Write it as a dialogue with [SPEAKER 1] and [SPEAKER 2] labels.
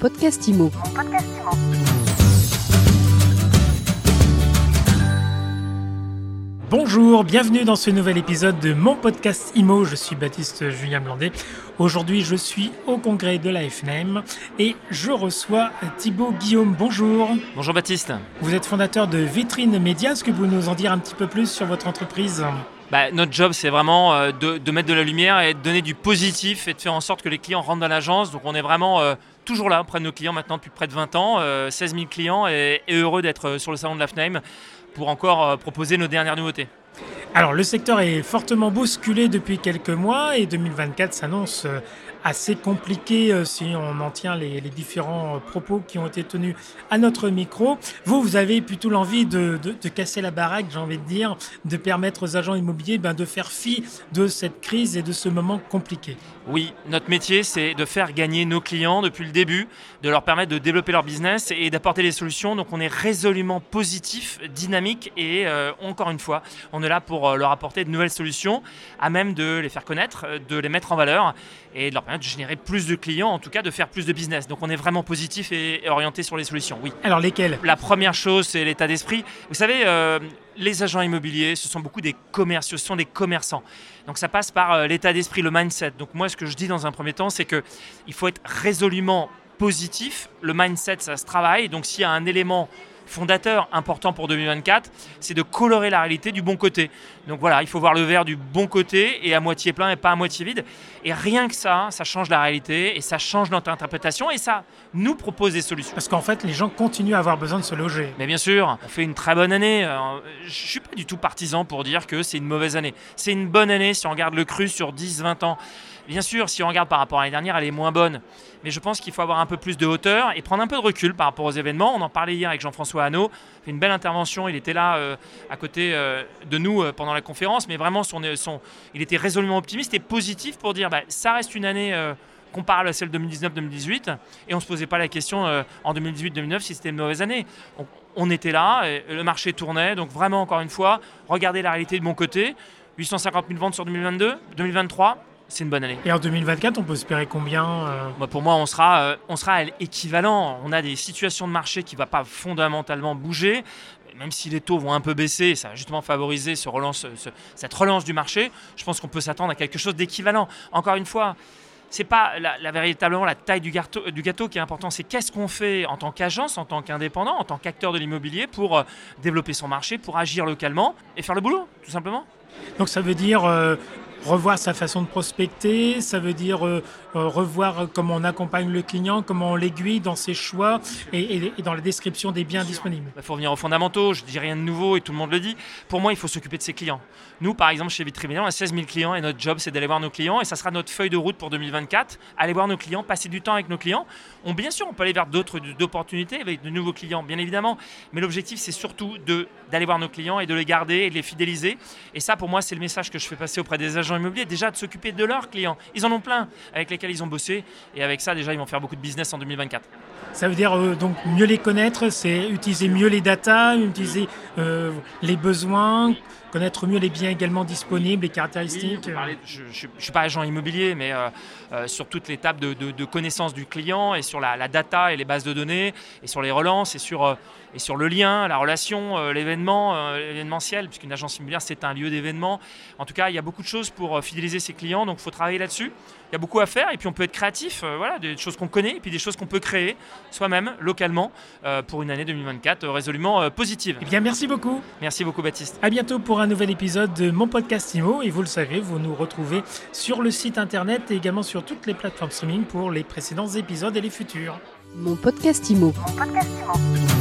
[SPEAKER 1] podcast IMO.
[SPEAKER 2] Bonjour, bienvenue dans ce nouvel épisode de mon podcast IMO. Je suis Baptiste Julien Blandet. Aujourd'hui, je suis au congrès de la FNM et je reçois Thibaut Guillaume. Bonjour.
[SPEAKER 3] Bonjour Baptiste.
[SPEAKER 2] Vous êtes fondateur de Vitrine Média. Est-ce que vous nous en dire un petit peu plus sur votre entreprise?
[SPEAKER 3] Bah, notre job, c'est vraiment euh, de, mettre de la lumière et de donner du positif et de faire en sorte que les clients rentrent dans l'agence. Donc on est vraiment euh, toujours là auprès de nos clients maintenant depuis près de 20 ans, 16 euh, 000 clients et, heureux d'être sur le salon de la FNAIM pour encore proposer nos dernières nouveautés.
[SPEAKER 2] Alors le secteur est fortement bousculé depuis quelques mois et 2024 s'annonce assez compliqué euh, si on en tient les, différents euh, propos qui ont été tenus à notre micro. Vous, vous avez plutôt l'envie de, casser la baraque, j'ai envie de dire, de permettre aux agents immobiliers ben, de faire fi de cette crise et de ce moment compliqué.
[SPEAKER 3] Oui, notre métier, c'est de faire gagner nos clients depuis le début, de leur permettre de développer leur business et d'apporter des solutions. Donc on est résolument positif, dynamique et euh, encore une fois, on est là pour leur apporter de nouvelles solutions, à même de les faire connaître, de les mettre en valeur et de leur de générer plus de clients, en tout cas de faire plus de business. Donc on est vraiment positif et, orienté sur les solutions, oui.
[SPEAKER 2] Alors lesquelles?
[SPEAKER 3] La première chose, c'est l'état d'esprit. Vous savez, euh, les agents immobiliers, ce sont beaucoup des commerciaux, ce sont des commerçants. Donc ça passe par euh, l'état d'esprit, le mindset. Donc moi, ce que je dis dans un premier temps, c'est qu'il faut être résolument positif. Le mindset, ça se travaille. Donc s'il y a un élément fondateur important pour 2024, c'est de colorer la réalité du bon côté. Donc voilà, il faut voir le verre du bon côté et à moitié plein et pas à moitié vide. Et rien que ça, ça change la réalité et ça change notre interprétation et ça nous propose des solutions.
[SPEAKER 2] Parce qu'en fait, les gens continuent à avoir besoin de se loger.
[SPEAKER 3] Mais bien sûr, on fait une très bonne année. Je ne suis pas du tout partisan pour dire que c'est une mauvaise année. C'est une bonne année si on regarde le cru sur 10-20 ans. Bien sûr, si on regarde par rapport à l'année dernière, elle est moins bonne. Mais je pense qu'il faut avoir un peu plus de hauteur et prendre un peu de recul par rapport aux événements. On en parlait hier avec Jean-François Fait une belle intervention. Il était là euh, à côté euh, de nous euh, pendant la conférence. Mais vraiment, son, son, il était résolument optimiste et positif pour dire bah, ça reste une année comparable à celle 2019-2018. Et on ne se posait pas la question en 2018-2009 si c'était une mauvaise année. On, on était là, le marché tournait. Donc vraiment, encore une fois, regardez la réalité de mon côté. 850 000 ventes sur 2022, 2023 c'est une bonne année.
[SPEAKER 2] Et en 2024, on peut espérer combien euh
[SPEAKER 3] bah, Pour moi, on sera, euh, on sera équivalent. On a des situations de marché qui ne vont pas fondamentalement bouger. Même si les taux vont un peu baisser, ça va justement favoriser ce relance, cette relance du marché. Je pense qu'on peut s'attendre à quelque chose d'équivalent. Encore une fois, c'est pas la, véritablement la taille du gâteau, du gâteau qui est important, c'est qu'est-ce qu'on fait en tant qu'agence, en tant qu'indépendant, en tant qu'acteur de l'immobilier pour euh, développer son marché, pour agir localement et faire le boulot, tout simplement.
[SPEAKER 2] Donc ça veut dire revoir sa façon de prospecter, ça veut dire euh, euh, revoir comment on accompagne le client, comment on l'aiguille dans ses choix et, dans la description des biens disponibles.
[SPEAKER 3] Il faut revenir aux fondamentaux, je dis rien de nouveau et tout le monde le dit. Pour moi, il faut s'occuper de ses clients. Nous, par exemple, chez Vitrimier, on a 16 000 clients et notre job, c'est d'aller voir nos clients et ça sera notre feuille de route pour 2024. Aller voir nos clients, passer du temps avec nos clients. Bien sûr, on peut aller vers d'autres opportunités avec de nouveaux clients, bien évidemment, mais l'objectif, c'est surtout d'aller voir nos clients et de les garder et de les fidéliser. Et ça, pour moi, c'est le message que je fais passer auprès des agents immobiliers, déjà de s'occuper de leurs clients. Ils en ont plein avec lesquels ils ont bossé et avec ça déjà ils vont faire beaucoup de business en 2024.
[SPEAKER 2] Ça veut dire euh, donc mieux les connaître, c'est utiliser mieux les datas, utiliser euh, les besoins, connaître mieux les biens également disponibles, les caractéristiques.
[SPEAKER 3] je ne suis pas agent immobilier, mais euh, sur toute l'étape de, de, connaissance du client et sur la, data et les bases de données et sur les relances et sur, et sur le lien, la relation, l'événement, l'événementiel, puisqu'une agence immobilière c'est un lieu d'événement. En tout cas, il y a beaucoup de choses pour fidéliser ses clients, donc il faut travailler là-dessus. Il y a beaucoup à faire et puis on peut être créatif, voilà, des choses qu'on connaît et puis des choses qu'on peut créer soi-même, localement, euh, pour une année 2024 euh, résolument euh, positive.
[SPEAKER 2] Eh bien, merci beaucoup.
[SPEAKER 3] Merci beaucoup, Baptiste.
[SPEAKER 2] À bientôt pour un nouvel épisode de mon podcast IMO. Et vous le savez, vous nous retrouvez sur le site internet et également sur toutes les plateformes streaming pour les précédents épisodes et les futurs.
[SPEAKER 1] Mon podcast IMO. Mon podcast IMO.